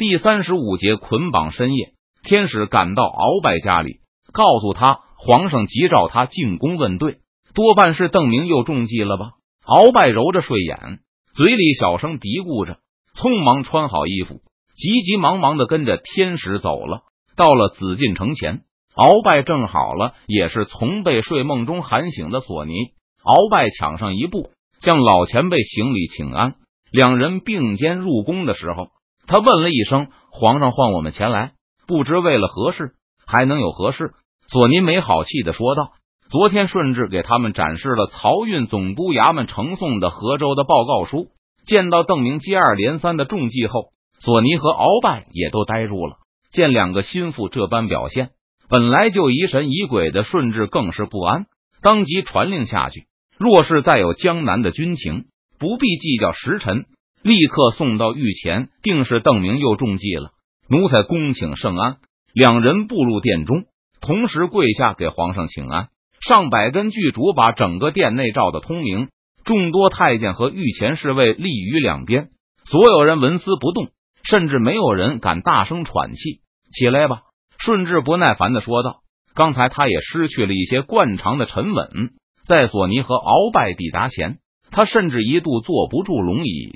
第三十五节捆绑。深夜，天使赶到鳌拜家里，告诉他皇上急召他进宫问罪，多半是邓明又中计了吧？鳌拜揉着睡眼，嘴里小声嘀咕着，匆忙穿好衣服，急急忙忙的跟着天使走了。到了紫禁城前，鳌拜正好了，也是从被睡梦中喊醒的索尼。鳌拜抢上一步，向老前辈行礼请安。两人并肩入宫的时候，他问了一声：“皇上唤我们前来，不知为了何事？还能有何事？”索尼没好气的说道：“昨天顺治给他们展示了漕运总督衙门呈送的河州的报告书，见到邓明接二连三的中计后，索尼和鳌拜也都呆住了。见两个心腹这般表现，本来就疑神疑鬼的顺治更是不安，当即传令下去：若是再有江南的军情。”不必计较时辰，立刻送到御前，定是邓明又中计了。奴才恭请圣安。两人步入殿中，同时跪下给皇上请安。上百根巨烛把整个殿内照得通明，众多太监和御前侍卫立于两边，所有人纹丝不动，甚至没有人敢大声喘气。起来吧，顺治不耐烦的说道。刚才他也失去了一些惯常的沉稳，在索尼和鳌拜抵达前。他甚至一度坐不住龙椅，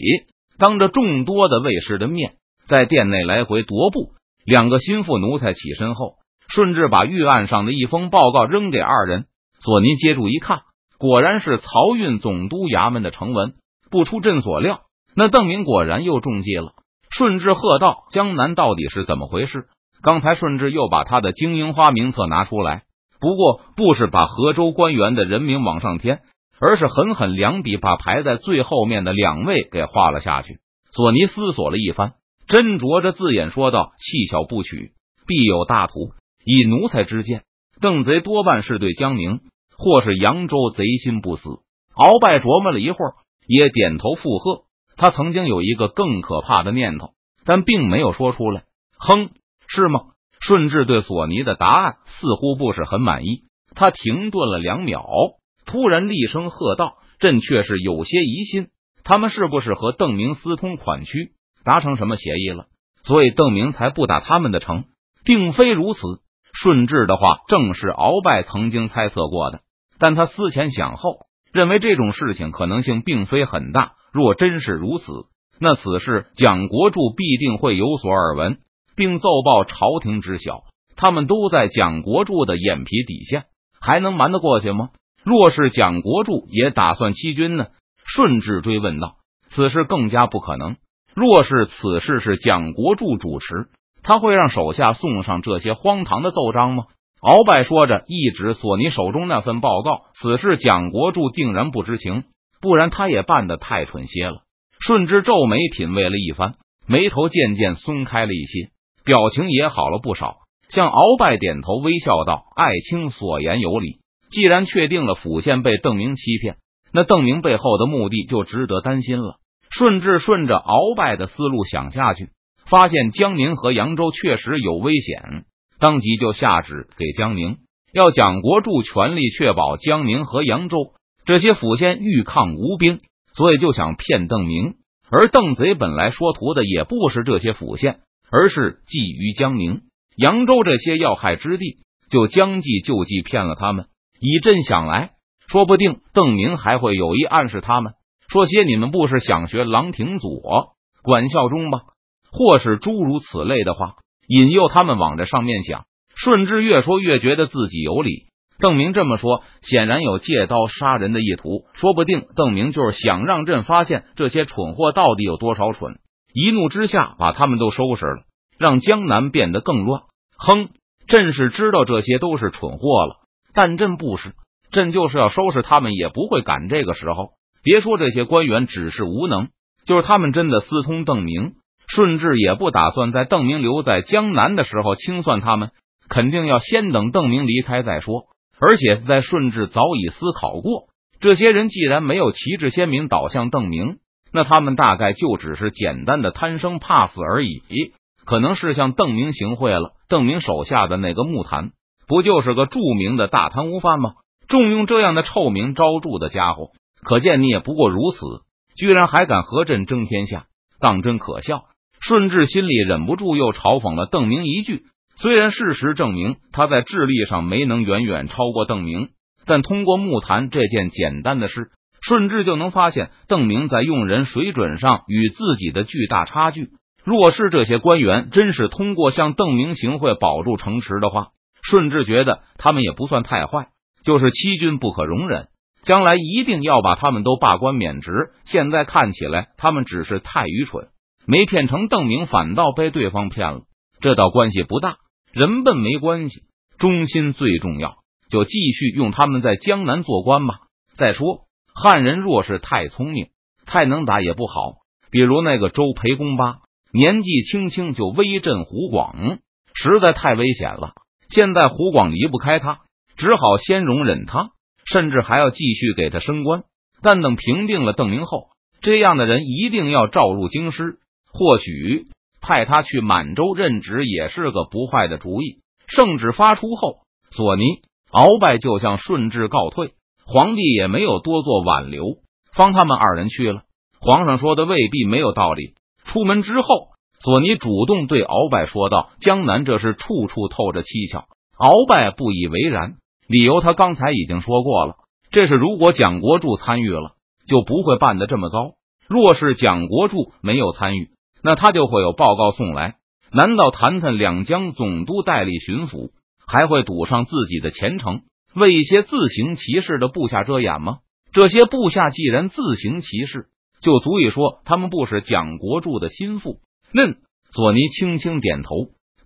当着众多的卫士的面，在殿内来回踱步。两个心腹奴才起身后，顺治把御案上的一封报告扔给二人。索尼接住一看，果然是漕运总督衙门的呈文。不出朕所料，那邓明果然又中计了。顺治喝道：“江南到底是怎么回事？”刚才顺治又把他的金樱花名册拿出来，不过不是把河州官员的人名往上添。而是狠狠两笔把排在最后面的两位给画了下去。索尼思索了一番，斟酌着字眼说道：“细小不取，必有大图。以奴才之见，邓贼多半是对江宁或是扬州贼心不死。”鳌拜琢磨了一会儿，也点头附和。他曾经有一个更可怕的念头，但并没有说出来。哼，是吗？顺治对索尼的答案似乎不是很满意，他停顿了两秒。突然厉声喝道：“朕却是有些疑心，他们是不是和邓明私通款曲，达成什么协议了？所以邓明才不打他们的城，并非如此。顺治的话正是鳌拜曾经猜测过的，但他思前想后，认为这种事情可能性并非很大。若真是如此，那此事蒋国柱必定会有所耳闻，并奏报朝廷知晓。他们都在蒋国柱的眼皮底下，还能瞒得过去吗？”若是蒋国柱也打算欺君呢？顺治追问道。此事更加不可能。若是此事是蒋国柱主持，他会让手下送上这些荒唐的奏章吗？鳌拜说着，一指索尼手中那份报告。此事蒋国柱定然不知情，不然他也办得太蠢些了。顺治皱眉品味了一番，眉头渐渐松开了一些，表情也好了不少，向鳌拜点头微笑道：“爱卿所言有理。”既然确定了府县被邓明欺骗，那邓明背后的目的就值得担心了。顺治顺着鳌拜的思路想下去，发现江宁和扬州确实有危险，当即就下旨给江宁，要蒋国柱全力确保江宁和扬州这些府县欲抗无兵，所以就想骗邓明。而邓贼本来说图的也不是这些府县，而是觊觎江宁、扬州这些要害之地，就将计就计骗了他们。以朕想来，说不定邓明还会有意暗示他们，说些你们不是想学郎廷佐管孝忠吗？或是诸如此类的话，引诱他们往这上面想。顺治越说越觉得自己有理。邓明这么说，显然有借刀杀人的意图。说不定邓明就是想让朕发现这些蠢货到底有多少蠢，一怒之下把他们都收拾了，让江南变得更乱。哼，朕是知道这些都是蠢货了。但朕不是，朕就是要收拾他们，也不会赶这个时候。别说这些官员只是无能，就是他们真的私通邓明，顺治也不打算在邓明留在江南的时候清算他们，肯定要先等邓明离开再说。而且在顺治早已思考过，这些人既然没有旗帜鲜明倒向邓明，那他们大概就只是简单的贪生怕死而已，可能是向邓明行贿了。邓明手下的那个木坛。不就是个著名的大贪污犯吗？重用这样的臭名昭著的家伙，可见你也不过如此，居然还敢和朕争天下，当真可笑。顺治心里忍不住又嘲讽了邓明一句。虽然事实证明他在智力上没能远远超过邓明，但通过木坛这件简单的事，顺治就能发现邓明在用人水准上与自己的巨大差距。若是这些官员真是通过向邓明行贿保住城池的话，顺治觉得他们也不算太坏。就是欺君不可容忍，将来一定要把他们都罢官免职。现在看起来，他们只是太愚蠢，没骗成邓明，反倒被对方骗了。这倒关系不大。人笨没关系，忠心最重要。就继续用他们在江南做官吧。再说，汉人若是太聪明、太能打也不好。比如那个周培公吧，年纪轻轻就威震湖广，实在太危险了。现在湖广离不开他，只好先容忍他，甚至还要继续给他升官。但等平定了邓明后，这样的人一定要召入京师。或许。派他去满洲任职也是个不坏的主意。圣旨发出后，索尼、鳌拜就向顺治告退，皇帝也没有多做挽留，方他们二人去了。皇上说的未必没有道理。出门之后，索尼主动对鳌拜说道：“江南这是处处透着蹊跷。”鳌拜不以为然，理由他刚才已经说过了。这是如果蒋国柱参与了，就不会办得这么高；若是蒋国柱没有参与，那他就会有报告送来？难道谈谈两江总督代理巡抚还会赌上自己的前程，为一些自行其事的部下遮掩吗？这些部下既然自行其事，就足以说他们不是蒋国柱的心腹。嫩索尼轻轻点头，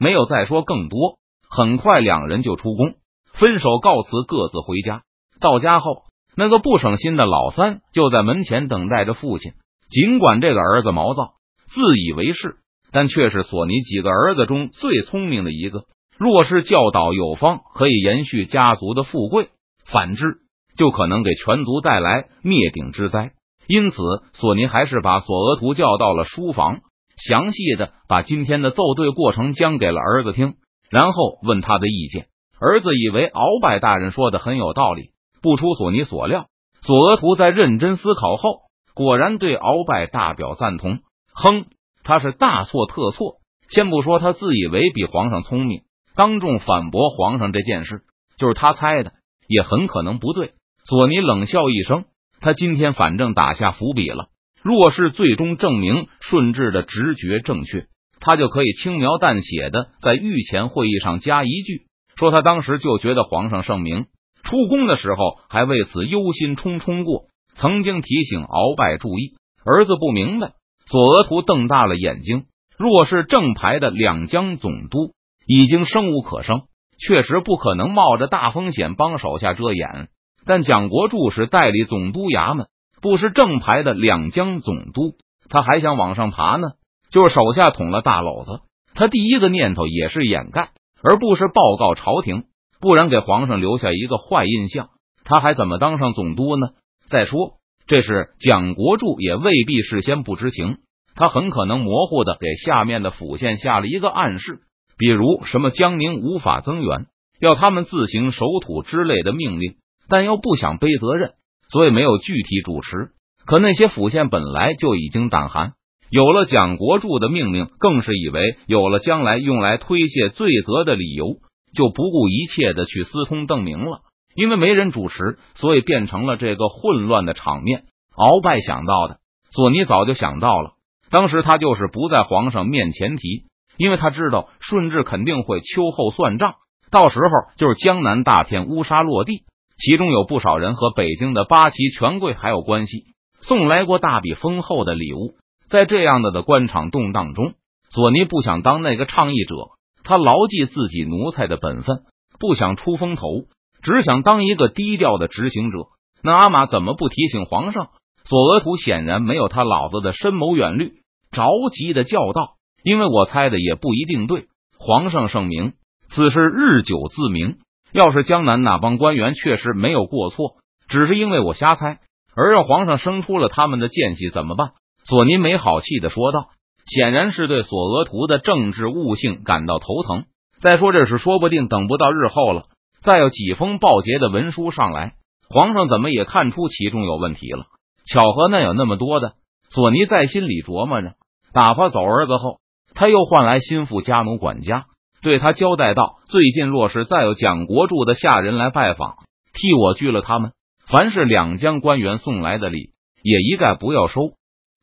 没有再说更多。很快，两人就出宫，分手告辞，各自回家。到家后，那个不省心的老三就在门前等待着父亲。尽管这个儿子毛躁。自以为是，但却是索尼几个儿子中最聪明的一个。若是教导有方，可以延续家族的富贵；反之，就可能给全族带来灭顶之灾。因此，索尼还是把索额图叫到了书房，详细的把今天的奏对过程讲给了儿子听，然后问他的意见。儿子以为鳌拜大人说的很有道理，不出索尼所料，索额图在认真思考后，果然对鳌拜大表赞同。哼，他是大错特错。先不说他自以为比皇上聪明，当众反驳皇上这件事，就是他猜的，也很可能不对。索尼冷笑一声，他今天反正打下伏笔了。若是最终证明顺治的直觉正确，他就可以轻描淡写的在御前会议上加一句，说他当时就觉得皇上圣明，出宫的时候还为此忧心忡忡过，曾经提醒鳌拜注意。儿子不明白。索额图瞪大了眼睛。若是正牌的两江总督已经生无可生，确实不可能冒着大风险帮手下遮掩。但蒋国柱是代理总督衙门，不是正牌的两江总督，他还想往上爬呢。就是手下捅了大篓子，他第一个念头也是掩盖，而不是报告朝廷，不然给皇上留下一个坏印象，他还怎么当上总督呢？再说。这是蒋国柱也未必事先不知情，他很可能模糊的给下面的府县下了一个暗示，比如什么江宁无法增援，要他们自行守土之类的命令，但又不想背责任，所以没有具体主持。可那些府县本来就已经胆寒，有了蒋国柱的命令，更是以为有了将来用来推卸罪责的理由，就不顾一切的去私通邓明了。因为没人主持，所以变成了这个混乱的场面。鳌拜想到的，索尼早就想到了。当时他就是不在皇上面前提，因为他知道顺治肯定会秋后算账，到时候就是江南大片乌纱落地。其中有不少人和北京的八旗权贵还有关系，送来过大笔丰厚的礼物。在这样的的官场动荡中，索尼不想当那个倡议者，他牢记自己奴才的本分，不想出风头。只想当一个低调的执行者，那阿玛怎么不提醒皇上？索额图显然没有他老子的深谋远虑，着急的叫道：“因为我猜的也不一定对。皇上圣明，此事日久自明。要是江南那帮官员确实没有过错，只是因为我瞎猜，而让皇上生出了他们的间隙，怎么办？”索尼没好气的说道，显然是对索额图的政治悟性感到头疼。再说这事，说不定等不到日后了。再有几封报捷的文书上来，皇上怎么也看出其中有问题了。巧合那有那么多的，索尼在心里琢磨着。打发走儿子后，他又换来心腹家奴管家，对他交代道：“最近若是再有蒋国柱的下人来拜访，替我拒了他们。凡是两江官员送来的礼，也一概不要收。”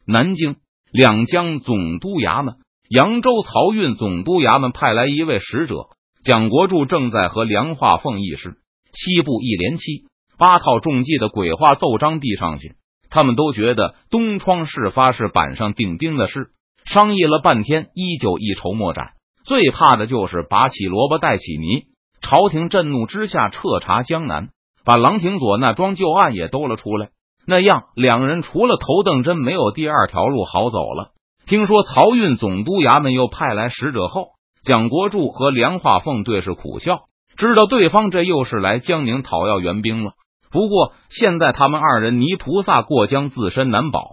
南京两江总督衙门、扬州漕运总督衙门派来一位使者，蒋国柱正在和梁化凤议事。七部一连七八套中计的鬼话奏章递上去，他们都觉得东窗事发是板上钉钉的事。商议了半天，依旧一筹莫展。最怕的就是拔起萝卜带起泥。朝廷震怒之下，彻查江南，把郎廷佐那桩旧案也兜了出来。那样，两人除了头邓真，没有第二条路好走了。听说漕运总督衙门又派来使者后，蒋国柱和梁化凤对视苦笑，知道对方这又是来江宁讨要援兵了。不过现在他们二人泥菩萨过江，自身难保。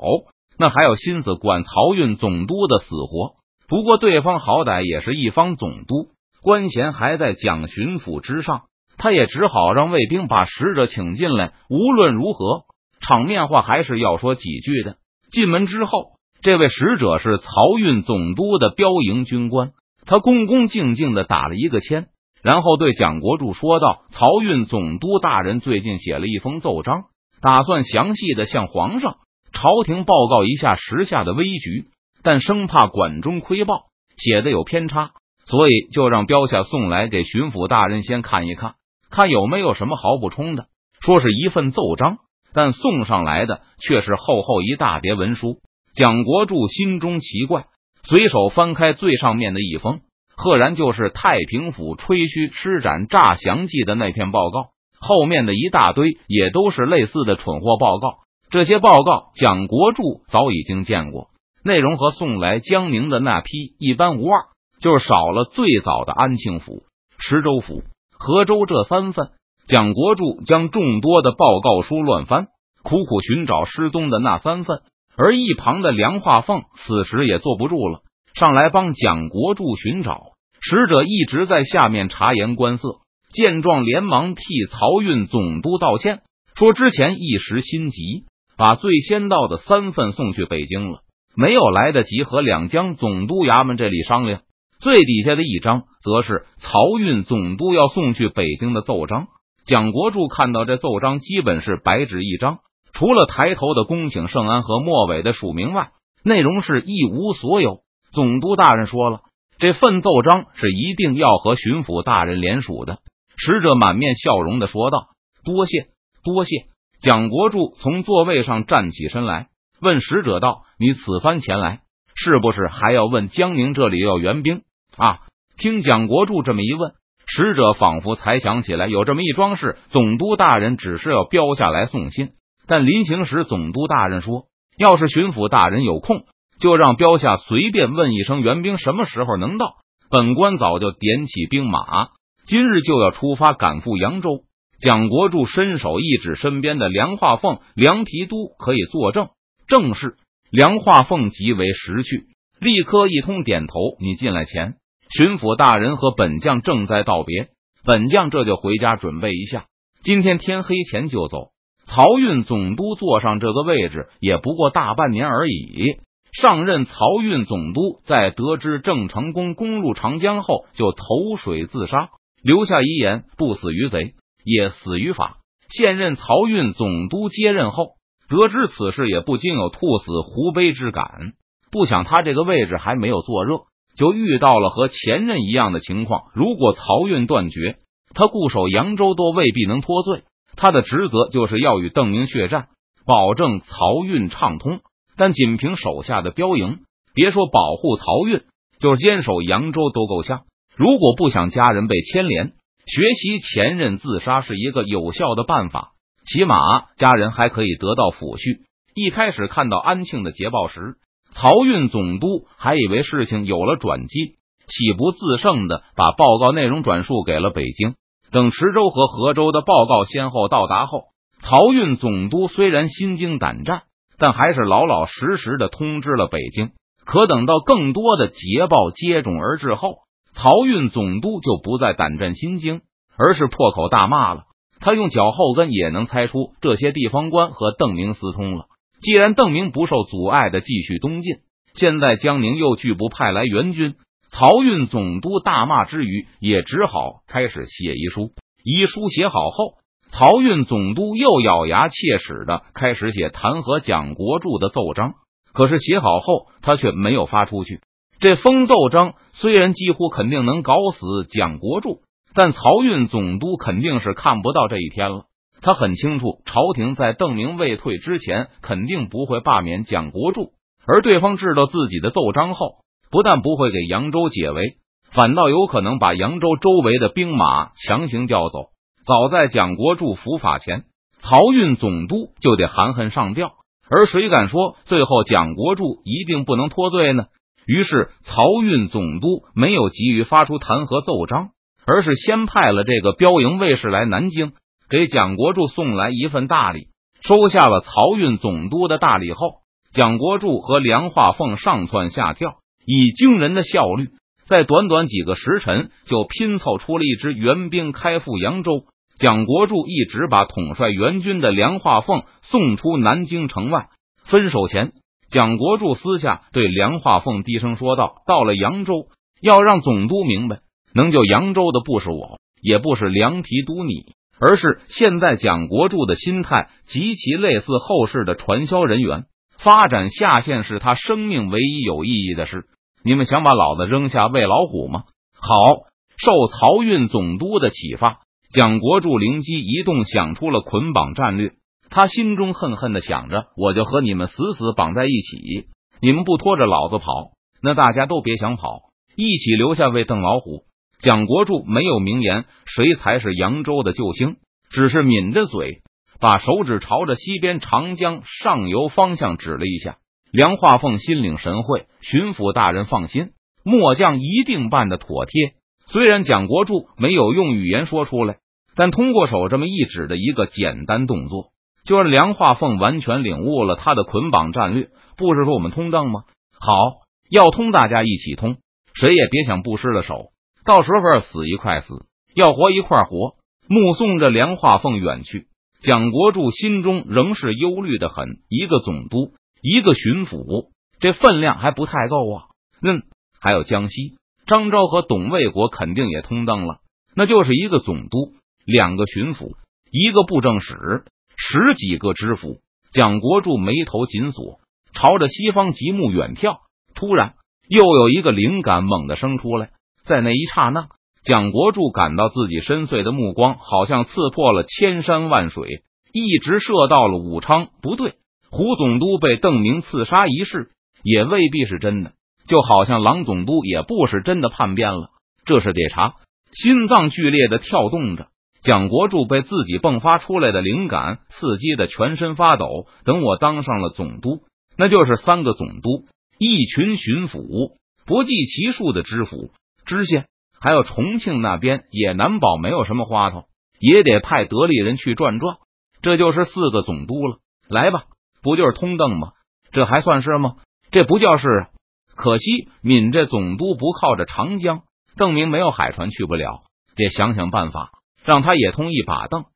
那还有心思管漕运总督的死活？不过对方好歹也是一方总督，官衔还在蒋巡抚之上，他也只好让卫兵把使者请进来。无论如何，场面话还是要说几句的。进门之后，这位使者是漕运总督的标营军官，他恭恭敬敬的打了一个签，然后对蒋国柱说道：“漕运总督大人最近写了一封奏章，打算详细的向皇上。”朝廷报告一下时下的危局，但生怕管中窥豹，写的有偏差，所以就让标下送来给巡抚大人先看一看，看有没有什么好补充的。说是一份奏章，但送上来的却是厚厚一大叠文书。蒋国柱心中奇怪，随手翻开最上面的一封，赫然就是太平府吹嘘施展诈降计的那篇报告。后面的一大堆也都是类似的蠢货报告。这些报告，蒋国柱早已经见过，内容和送来江宁的那批一般无二，就是少了最早的安庆府、池州府、河州这三份。蒋国柱将众多的报告书乱翻，苦苦寻找失踪的那三份。而一旁的梁化凤此时也坐不住了，上来帮蒋国柱寻找。使者一直在下面察言观色，见状连忙替漕运总督道歉，说之前一时心急。把最先到的三份送去北京了，没有来得及和两江总督衙门这里商量。最底下的一张，则是漕运总督要送去北京的奏章。蒋国柱看到这奏章，基本是白纸一张，除了抬头的恭请圣安和末尾的署名外，内容是一无所有。总督大人说了，这份奏章是一定要和巡抚大人联署的。使者满面笑容的说道：“多谢，多谢。”蒋国柱从座位上站起身来，问使者道：“你此番前来，是不是还要问江宁这里要援兵？”啊！听蒋国柱这么一问，使者仿佛才想起来，有这么一桩事。总督大人只是要标下来送信，但临行时，总督大人说，要是巡抚大人有空，就让标下随便问一声援兵什么时候能到。本官早就点起兵马，今日就要出发赶赴扬州。蒋国柱伸手一指身边的梁化凤，梁提督可以作证。正是梁化凤极为识趣，立刻一通点头。你进来前，巡抚大人和本将正在道别，本将这就回家准备一下，今天天黑前就走。漕运总督坐上这个位置也不过大半年而已。上任漕运总督，在得知郑成功攻入长江后，就投水自杀，留下遗言：不死于贼。也死于法。现任漕运总督接任后，得知此事，也不禁有兔死狐悲之感。不想他这个位置还没有坐热，就遇到了和前任一样的情况。如果漕运断绝，他固守扬州都未必能脱罪。他的职责就是要与邓明血战，保证漕运畅通。但仅凭手下的标营，别说保护漕运，就是坚守扬州都够呛。如果不想家人被牵连。学习前任自杀是一个有效的办法，起码家人还可以得到抚恤。一开始看到安庆的捷报时，漕运总督还以为事情有了转机，喜不自胜的把报告内容转述给了北京。等池州和河州的报告先后到达后，漕运总督虽然心惊胆战，但还是老老实实的通知了北京。可等到更多的捷报接踵而至后，漕运总督就不再胆战心惊，而是破口大骂了。他用脚后跟也能猜出这些地方官和邓明私通了。既然邓明不受阻碍的继续东进，现在江宁又拒不派来援军，漕运总督大骂之余，也只好开始写遗书。遗书写好后，漕运总督又咬牙切齿的开始写弹劾蒋国柱的奏章。可是写好后，他却没有发出去。这封奏章虽然几乎肯定能搞死蒋国柱，但漕运总督肯定是看不到这一天了。他很清楚，朝廷在邓明未退之前，肯定不会罢免蒋国柱。而对方知道自己的奏章后，不但不会给扬州解围，反倒有可能把扬州周围的兵马强行调走。早在蒋国柱伏法前，漕运总督就得含恨上吊。而谁敢说最后蒋国柱一定不能脱罪呢？于是漕运总督没有急于发出弹劾奏章，而是先派了这个标营卫士来南京，给蒋国柱送来一份大礼。收下了漕运总督的大礼后，蒋国柱和梁化凤上蹿下跳，以惊人的效率，在短短几个时辰就拼凑出了一支援兵开赴扬州。蒋国柱一直把统帅援军的梁化凤送出南京城外。分手前，蒋国柱私下对梁化凤低声说道：“到了扬州，要让总督明白，能救扬州的不是我，也不是梁提督你，而是现在蒋国柱的心态极其类似后世的传销人员。发展下线是他生命唯一有意义的事。你们想把老子扔下喂老虎吗？”好，受漕运总督的启发。蒋国柱灵机一动，想出了捆绑战略。他心中恨恨的想着：“我就和你们死死绑在一起，你们不拖着老子跑，那大家都别想跑，一起留下喂邓老虎。”蒋国柱没有明言谁才是扬州的救星，只是抿着嘴，把手指朝着西边长江上游方向指了一下。梁化凤心领神会，巡抚大人放心，末将一定办的妥帖。虽然蒋国柱没有用语言说出来。但通过手这么一指的一个简单动作，就让梁化凤完全领悟了他的捆绑战略。不是说我们通邓吗？好，要通大家一起通，谁也别想不失了手。到时候死一块死，要活一块活。目送着梁化凤远去，蒋国柱心中仍是忧虑的很。一个总督，一个巡抚，这分量还不太够啊。嗯，还有江西张昭和董卫国肯定也通邓了，那就是一个总督。两个巡抚，一个布政使，十几个知府。蒋国柱眉头紧锁，朝着西方极目远眺。突然，又有一个灵感猛地生出来。在那一刹那，蒋国柱感到自己深邃的目光好像刺破了千山万水，一直射到了武昌。不对，胡总督被邓明刺杀一事也未必是真的，就好像郎总督也不是真的叛变了。这是得查。心脏剧烈的跳动着。蒋国柱被自己迸发出来的灵感刺激的全身发抖。等我当上了总督，那就是三个总督，一群巡抚，不计其数的知府、知县，还有重庆那边也难保没有什么花头，也得派得力人去转转。这就是四个总督了。来吧，不就是通邓吗？这还算是吗？这不叫是。可惜闽这总督不靠着长江，证明没有海船去不了，得想想办法。让他也通一把邓。